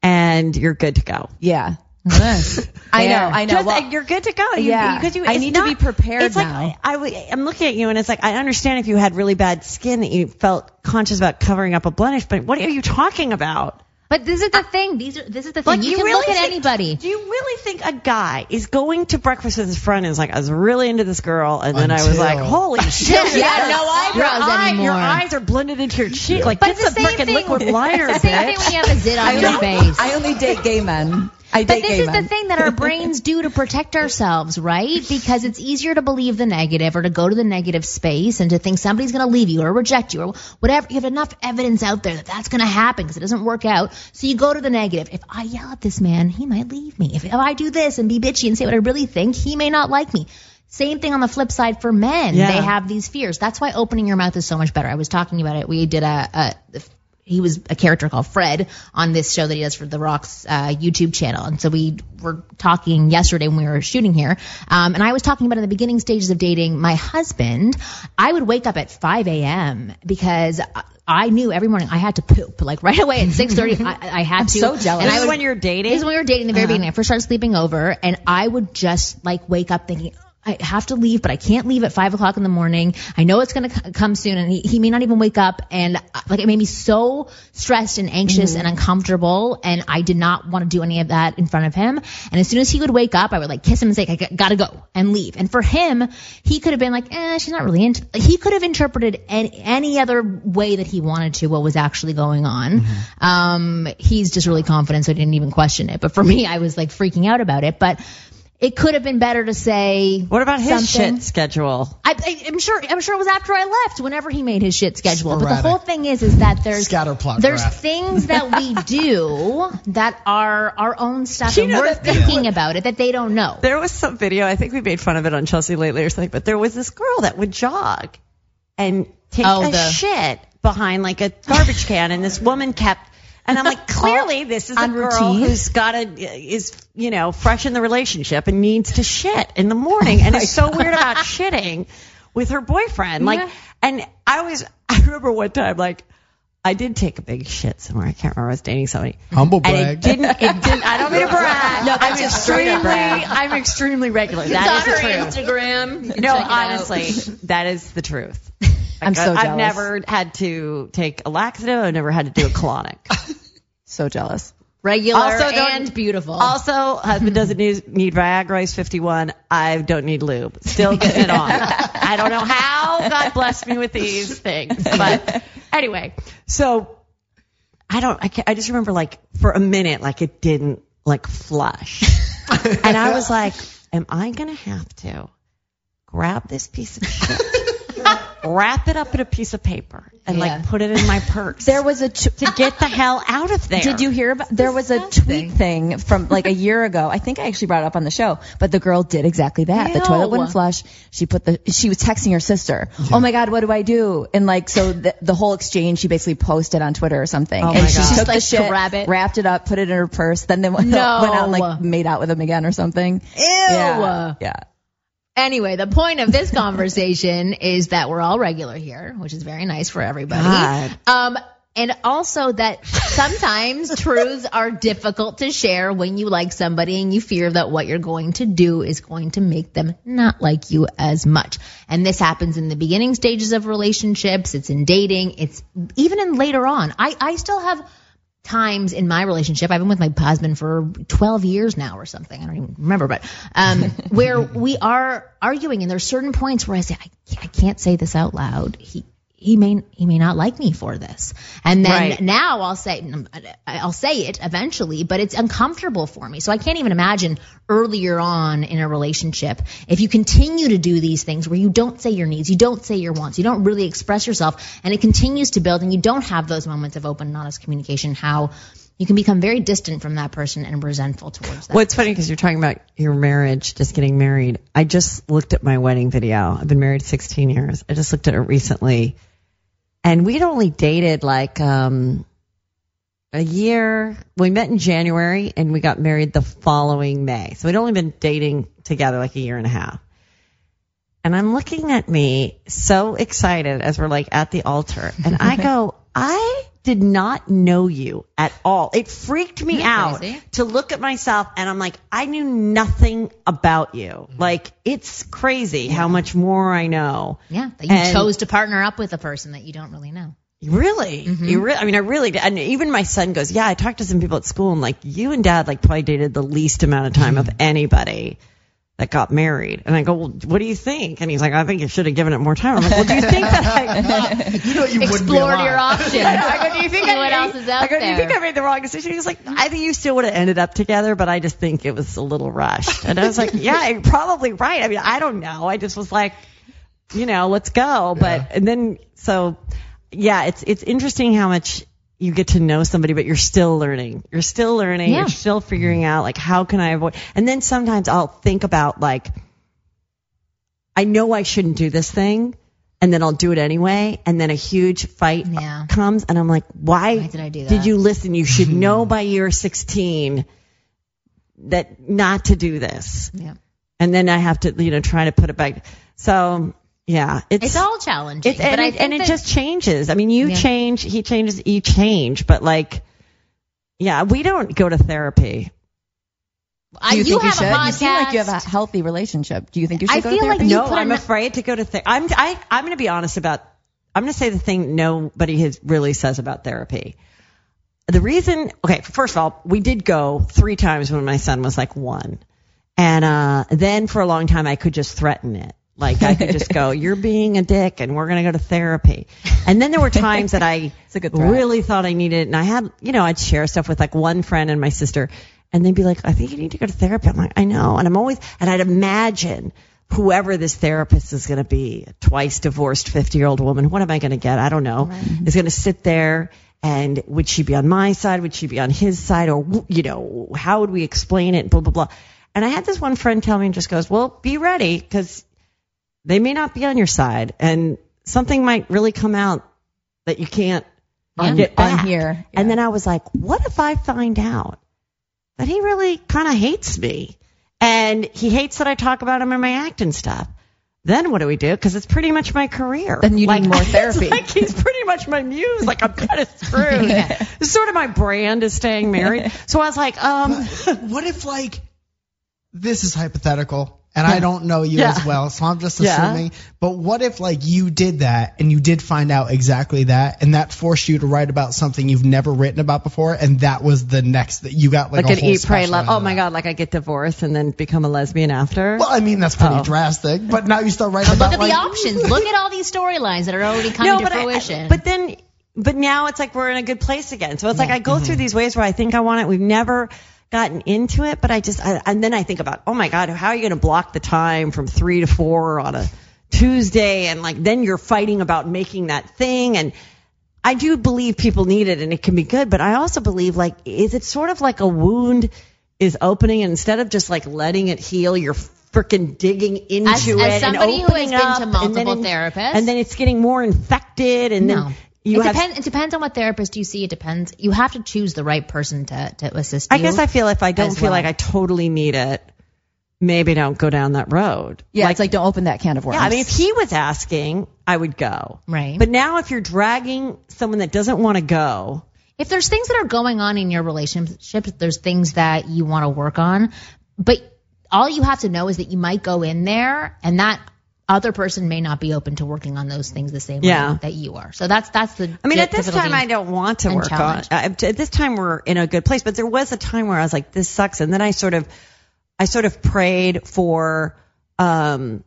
and you're good to go. yeah. I know, I know. Just, Well, you're good to go. You, yeah. because you, I need to be prepared it's like, now. I, w- I'm looking at you and it's like I understand if you had really bad skin that you felt conscious about covering up a blemish, but what are you talking about? But this is the thing. These are this is the thing. Like you, can really look at think- anybody. Do you really think a guy is going to breakfast with his friend and is like, I was really into this girl, and then I was like, holy shit, Yeah, she had no your, eyebrows eye- anymore. your eyes are blended into your cheek. Like, But get it's the some same freaking thing. liquid liner, It's the same thing when you have a zit on I your only, face. I only date gay men. I But this is men. the thing that our brains do to protect ourselves, right? Because it's easier to believe the negative or to go to the negative space and to think somebody's going to leave you or reject you or whatever. You have enough evidence out there that that's going to happen because it doesn't work out. So you go to the negative. If I yell at this man, he might leave me. If, if I do this and be bitchy and say what I really think, he may not like me. Same thing on the flip side for men. Yeah. They have these fears. That's why opening your mouth is so much better. I was talking about it. We did a, a he was a character called Fred on this show that he does for The Rock's uh, YouTube channel. And so we were talking yesterday when we were shooting here. Um, and I was talking about in the beginning stages of dating my husband, I would wake up at 5 a.m. because I knew every morning I had to poop like right away at 6:30. I, I had to. I'm to. so jealous. And This I is when you're dating? This is when we were dating in the very beginning. I first started sleeping over, and I would just like wake up thinking. I have to leave, but I can't leave at five o'clock in the morning. I know it's going to come soon, and he, he may not even wake up. And uh, like it made me so stressed and anxious and uncomfortable, and I did not want to do any of that in front of him. And as soon as he would wake up, I would like kiss him and say, "I gotta go," and leave. And for him, he could have been like, "Eh, she's not really into." He could have interpreted any, any other way that he wanted to what was actually going on. Um, he's just really confident, so I didn't even question it. But for me, I was like freaking out about it. But it could have been better to say. What about his something. shit schedule? I, I, I'm sure. I'm sure it was after I left. Whenever he made his shit schedule, but the whole thing is, is that there's Scatterplot there's crap. things that we do that are our own stuff, You and we're that- thinking about it that they don't know. There was some video, I think we made fun of it on Chelsea Lately or something, but there was this girl that would jog and take Oh, a the- shit behind like a garbage can, and this woman kept. And I'm like, clearly this is a girl routine? who's got a is you know fresh in the relationship and needs to shit in the morning, and is so weird about shitting with her boyfriend. Like, Yeah. and I always I remember one time like I did take a big shit somewhere. I can't remember. I was dating somebody. Humble And brag. it didn't. It didn't. I don't mean to brag. No, I'm just straight up extremely. brag. I'm extremely regular. That is the truth. Instagram. No, honestly, that is the truth. I'm so I've never had to take a laxative. I've never had to do a colonic. So jealous. regular Also don't- and beautiful. Also, husband doesn't need, need Viagra. He's 51. I don't need lube. Still getting it on. I don't know how God blessed me with these things, but anyway. So I don't. I, can't, I just remember like for a minute, like it didn't like flush, and I was like, "Am I gonna have to grab this piece of shit?" Wrap it up in a piece of paper and Yeah. like put it in my purse There was a. T- to get the hell out of there. Did you hear about? There was a tweet thing from like a year ago. I think I actually brought it up on the show. But the girl did exactly that. The toilet wouldn't flush. She put the. She was texting her sister. Oh my god, what do I do? And like so, the, the whole exchange she basically posted on Twitter or something. Oh and my she God. took Just, the like, shit, it. wrapped it up, put it in her purse. Then they went, No. went out and like made out with him again or something. Ew. Yeah. Yeah. Anyway, the point of this conversation is that we're all regular here, which is very nice for everybody. God. Um, and also that sometimes truths are difficult to share when you like somebody and you fear that what you're going to do is going to make them not like you as much. And this happens in the beginning stages of relationships. It's in dating. It's even in later on. I, I still have times in my relationship, I've been with my husband for 12 years now or something. I don't even remember, but um, where we are arguing, and there's certain points where I say, I, I can't say this out loud. He he may he may not like me for this, and then Right. now I'll say I'll say it eventually, but it's uncomfortable for me. So I can't even imagine earlier on in a relationship if you continue to do these things where you don't say your needs, you don't say your wants, you don't really express yourself, and it continues to build, and you don't have those moments of open and honest communication. How you can become very distant from that person and resentful towards them. Well, it's funny because you're talking about your marriage, just getting married. I just looked at my wedding video. I've been married 16 years. I just looked at it recently, and we'd only dated like um, a year. We met in January, and we got married the following May. So we'd only been dating together like a year and a half. And I'm looking at me so excited as we're like at the altar, and I go, I did not know you at all. It freaked me out crazy? to look at myself and I'm like, I knew nothing about you. Mm-hmm. Like, it's crazy how much more I know. yeah, that you And- chose to partner up with a person that you don't really know. Really? Mm-hmm. You really? I mean, I really did. And even my son goes, yeah, I talked to some people at school and like you and dad like probably dated the least amount of time mm-hmm. of anybody that got married. And I go, well, what do you think? And he's like, I think you should have given it more time. I'm like, well, do you think that I, You know you Explored your options. I go, do you think See I what made- else is out I go, do you think? I made the wrong decision? He's like, I think you still would have ended up together, but I just think it was a little rushed. And I was like, yeah, you're probably right. I mean, I don't know. I just was like, you know, let's go. But and then so yeah, it's it's interesting how much you get to know somebody, but you're still learning. You're still learning. Yeah. You're still figuring out like how can I avoid. And then sometimes I'll think about like, I know I shouldn't do this thing, and then I'll do it anyway. And then a huge fight Yeah. comes and I'm like, why, Why did I do that? Did you listen? You should know by year 16 that not to do this. Yeah. And then I have to, you know, try to put it back. So yeah, it's, It's all challenging. it's, and, but I it, think and it just changes. I mean, you Yeah. change, he changes, you change, but like, yeah, we don't go to therapy. Do you, think you have should? a You seem like you have a healthy relationship. Do you think you should I go feel to like therapy? you no, put I'm an- afraid to go to therapy. I'm I, I'm going to be honest about. I'm going to say the thing nobody has really says about therapy. The reason, okay, first of all, we did go three times when my son was like one, and uh, then for a long time I could just threaten it. Like I could just go, "You're being a dick, and we're going to go to therapy." And then there were times that I really thought I needed, it, and I had, you know, I'd share stuff with like one friend and my sister, and they'd be like, "I think you need to go to therapy." I'm like, "I know," and I'm always, and I'd imagine whoever this therapist is going to be, a twice divorced 50 year old woman, what am I going to get? I don't know. Is going to sit there and would she be on my side? Would she be on his side? Or, you know, how would we explain it? Blah, blah, blah. And I had this one friend tell me and just goes, well, be ready because they may not be on your side and something might really come out that you can't Un- get back. unhear. And then I was like, what if I find out that he really kind of hates me and he hates that I talk about him in my acting stuff? Then what do we do? Because it's pretty much my career. Then you need more it's therapy. like he's pretty much my muse. Like I'm kind of screwed. It's sort of my brand is staying married. So I was like, um, what if like this is hypothetical and I don't know you Yeah. as well, so I'm just Yeah. assuming. But what if like you did that and you did find out exactly that and that forced you to write about something you've never written about before and that was the next that you got like, like a an whole eat, pray, love. Oh my that. God, like I get divorced and then become a lesbian after. Well, I mean that's pretty Oh. drastic, but now you start writing Look about at the like, options. Look at all these storylines that are already coming to but I- fruition. but then, but now it's like we're in a good place again. So it's like I go Mm-hmm. through these ways where I think I want it. We've never gotten into it, but I just, I, and then I think about, oh my God, how are you going to block the time from three to four on a Tuesday? And like, then you're fighting about making that thing. And I do believe people need it and it can be good, but I also believe like, is it sort of like a wound is opening and instead of just like letting it heal, you're freaking digging into As- it as and somebody who has opening been to up, and then therapists- and then it's getting more infected and no. then you it, have depends, it depends on what therapist you see. It depends. You have to choose the right person to, to assist you. I guess I feel if I don't feel well. like I totally need it, maybe don't go down that road. yeah, it's like don't open that can of worms. yeah, I mean, if he was asking, I would go. Right. But now if you're dragging someone that doesn't want to go, if there's things that are going on in your relationship, there's things that you want to work on, but all you have to know is that you might go in there and that other person may not be open to working on those things the same Yeah. way that you are. So that's that's the. I mean, at this time, I don't want to work on. challenge. Uh, at this time, we're in a good place, but there was a time where I was like, "This sucks," and then I sort of, I sort of prayed for, um,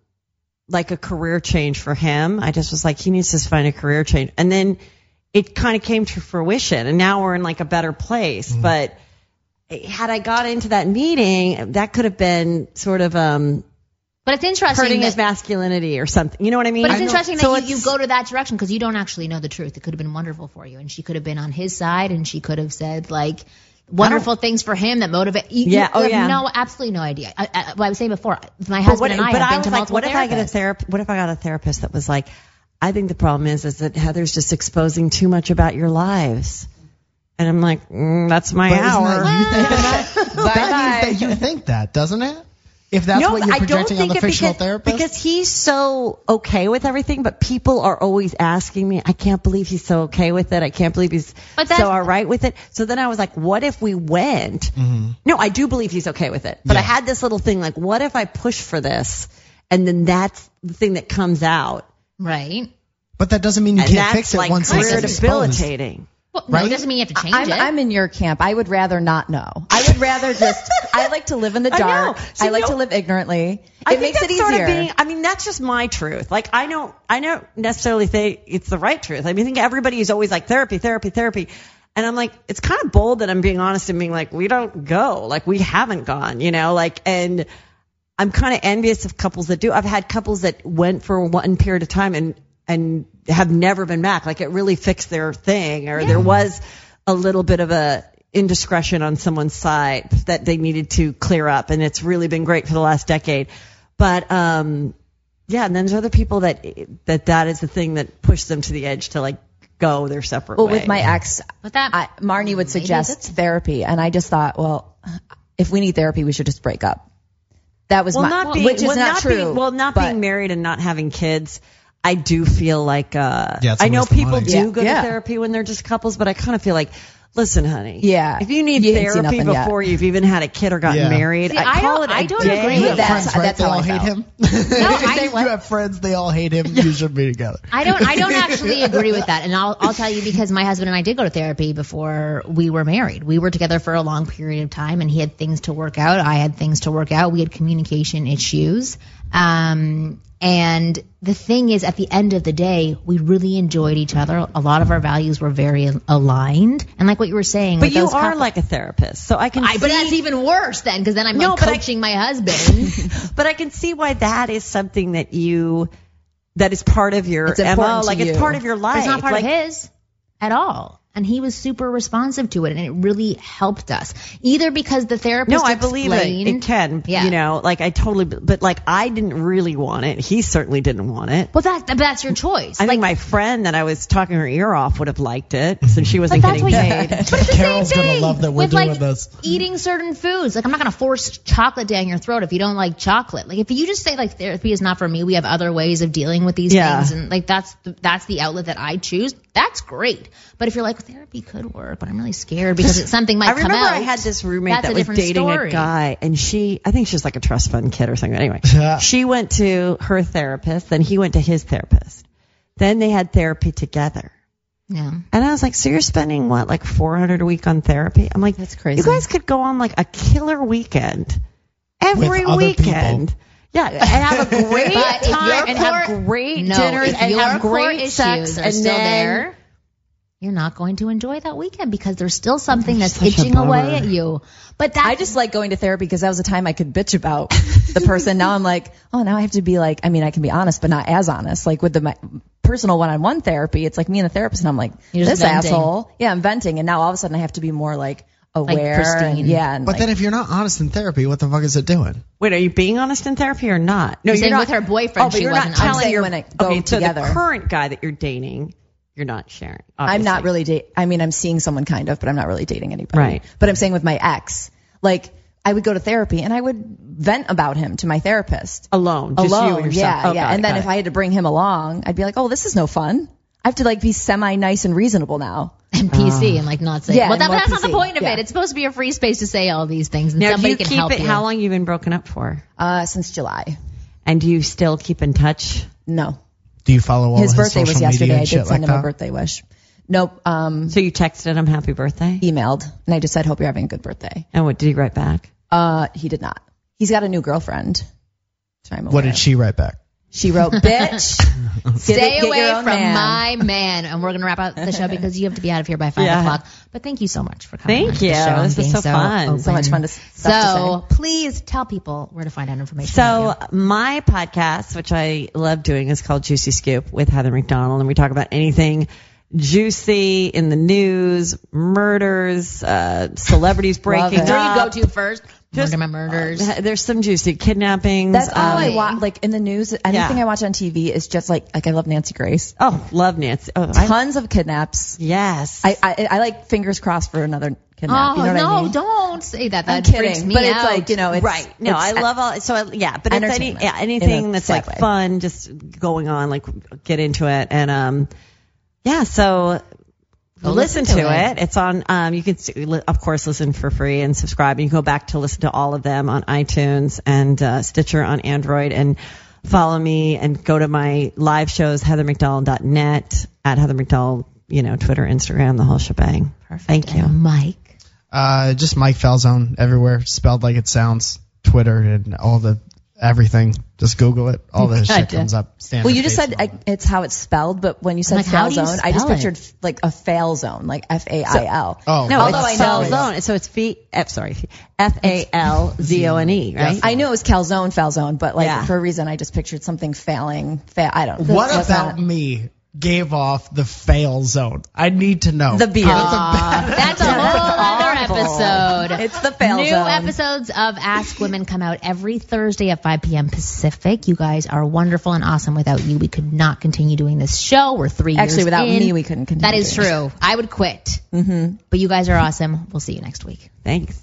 like a career change for him. I just was like, he needs to find a career change, and then it kind of came to fruition, and now we're in like a better place. But had I got into that meeting, that could have been sort of um But it's interesting. hurting that, his masculinity or something. You know what I mean? But it's know. interesting So that you, you it's- go to that direction because you don't actually know the truth. It could have been wonderful for you, and she could have been on his side, and she could have said like wonderful things for him that motivate. You, Yeah, you oh, have yeah. no, absolutely no idea. I, I, what I was saying before, my husband what, and I have I been to like, multiple what if I get a therapists. therapist? What if I got a therapist that was like, I think the problem is, is that Heather's just exposing too much about your lives. And I'm like, mm, that's my But isn't hour. that you thinking that? that means that you think that, doesn't it? If that's no, what you're I don't projecting on think the fictional because, therapist. because he's so okay with everything, but people are always asking me, I can't believe he's so okay with it. I can't believe he's so all right with it. So then I was like, what if we went? No, I do believe he's okay with it. But I Mm-hmm. Had this little thing like, what if I push for this and then that's the thing that comes out? right? but that doesn't mean you And can't fix it like once career it's exposed. debilitating. Well, no, it doesn't mean you have to change I'm, it. I'm in your camp. I would rather not know. I would rather just. I like to live in the dark. I know. dark. See, I, like no- to live ignorantly. I it think makes it that's sort easier. of being. I mean, that's just my truth. Like, I don't. I don't necessarily think it's the right truth. I mean, I think everybody is always like therapy, therapy, therapy, and I'm like, it's kind of bold that I'm being honest and being like, we don't go. Like, we haven't gone. You know, like, and I'm kind of envious of couples that do. I've had couples that went for one period of time and and have never been back. Like, it really fixed their thing, or there was a little bit of a indiscretion on someone's side that they needed to clear up, and it's really been great for the last decade. But um, Yeah, and then there's other people that that that is the thing that pushed them to the edge to like go their separate Well, ways. with my ex, But that I, Marnie would suggest therapy, and I just thought, well, if we need therapy, we should just break up. That was well, my, not being, which is well, not, true. Being, well, not but- being married and not having kids. I do feel like uh Yeah, it's a I know people money. do Yeah. go Yeah. to therapy when they're just couples, but I kind of feel like, listen, honey, Yeah. if you need You therapy nothing yet. before you've even had a kid or gotten Yeah. married, See, I I call don't- it a I don't day. agree with that. friends, right? that's they how all I hate felt. him. I- you have friends, they all hate him. You should be together. I don't I don't actually agree with that. And I'll I'll tell you because my husband and I did go to therapy before we were married. We were together for a long period of time and he had things to work out. I had things to work out. We had communication issues. Um and the thing is at the end of the day, we really enjoyed each other. A lot of our values were very aligned. And like what you were saying, But you are couples- like a therapist, so I can I, see. but that's even worse then because then I'm No, like but I- coaching my husband. but I can see why that is something that you that is part of your It's MO, like you. it's part of your life. it's not part like, of his at all. And he was super responsive to it, and it really helped us. Either because the therapist No, I believe it. explained, It can. Yeah. You know, like I totally, but like I didn't really want it. He certainly didn't want it. Well, that, that's your choice. I like, think my friend that I was talking her ear off would have liked it since she wasn't but that's getting what you, paid. but it's the Carol's same gonna thing love that we're with doing like this. eating certain foods. Like I'm not gonna force chocolate down your throat if you don't like chocolate. Like if you just say like therapy is not for me, we have other ways of dealing with these Yeah. things, and like that's the, that's the outlet that I choose. That's great. But if you're like therapy could work, but I'm really scared because it's something might I come out. I remember I had this roommate That's that was dating story. a guy, and she, I think she was like a trust fund kid or something. Anyway, Yeah. she went to her therapist, then he went to his therapist. Then they had therapy together. Yeah. And I was like, so you're spending what, like 400 a week on therapy? I'm like, That's crazy. You guys could go on like a killer weekend every With weekend. people. Yeah, and have a great But if your time and have great no, dinners and have great sex and still then there, you're not going to enjoy that weekend because there's still something that's Such itching away at you. But that's I just like going to therapy because that was a time I could bitch about the person. now I'm like, oh, now I have to be like, I mean, I can be honest, but not as honest. Like with the my, personal one-on-one therapy, it's like me and the therapist, and I'm like, You're this venting. asshole. Yeah, I'm venting, and now all of a sudden I have to be more like aware. and, pristine. yeah, and But like, then if you're not honest in therapy, what the fuck is it doing? Wait, are you being honest in therapy or not? No, You're you're saying not. with her boyfriend, oh, but she you're wasn't not telling I'm saying your when it go okay, so together. the current guy that you're dating, you're not sharing. I'm not really date. I mean, I'm seeing someone kind of, but I'm not really dating anybody. Right. But I'm saying with my ex, like I would go to therapy and I would vent about him to my therapist. alone. Just alone. you and yourself. Yeah, Oh, yeah. it, and then got if it. I had to bring him along, I'd be like, oh, this is no fun. I have to like be semi nice and reasonable now. and PC and like not say. Yeah, well, that, and more that's not the point of yeah. it. It's supposed to be a free space to say all these things, and now, do somebody you can keep help it? you. How long you been broken up for? Uh, since July. And do you still keep in touch? No. Do you follow all His his birthday was yesterday. media I did send like him a birthday wish. Nope. Um, So you texted him happy birthday? emailed and I just said, hope you're having a good birthday. And what did he write back? Uh, he did not. He's got a new girlfriend. So I'm What did of. she write back? She wrote, bitch. Stay it- away from man. my man, and we're gonna wrap up the show because you have to be out of here by five Yeah. o'clock. But thank you so much for coming. Thank on you. The show and This was being so fun. So much open. fun to So to please tell people where to find out information. So my podcast, which I love doing, is called Juicy Scoop with Heather McDonald, and we talk about anything juicy in the news, murders, uh, celebrities breaking you. Where do you go to first? Just- Murder murders. Uh, There's some juicy kidnappings. That's all I um, watch. Like in the news, anything Yeah. I watch on TV is just like like I love Nancy Grace. Oh, love Nancy. Oh, I, Tons of kidnaps. yes. I, I I like fingers crossed for another kidnap. oh you know what no! I mean? Don't say that. I'm That freaks kidding, me but it's like you know, it's right. No, I love all. So I, yeah, but it's any, yeah, anything that's like way. fun, just going on, like get into it, and um, yeah. So Go listen, listen to, to it. it. It's on. Um, you can of course listen for free and subscribe. You can go back to listen to all of them on iTunes and uh, Stitcher on Android and. Follow me and go to my live shows, heathermcdonald.net, at Heather McDonald, you know, Twitter, Instagram, the whole shebang. Perfect. Thank you. And Mike. Uh, just Mike Falzone everywhere, spelled like it sounds. Twitter and all the everything. Just Google it. All the shit Gotcha. comes up. Standard Well, you just said I, it's how it's spelled, but when you said Like, how fail do you zone, I just spell it? pictured like a fail zone, like F A I L. Oh, No, Although it's I know Falzone. it's- So it's F, F sorry, F A L Z O N E, right? I knew it was calzone, fail zone, but like Yeah. for a reason, I just pictured something failing. Fail. I don't. Know. What that's about not- me gave off the fail zone? I need to know. The beard. That's a whole other episode. It's the fail New zone. episodes of Ask Women come out every Thursday at 5 p.m. Pacific. You guys are wonderful and awesome. Without you, we could not continue doing this show. We're three years Actually, without in. me, we couldn't continue That is true. I would quit. Mm-hmm. But you guys are awesome. We'll see you next week. Thanks.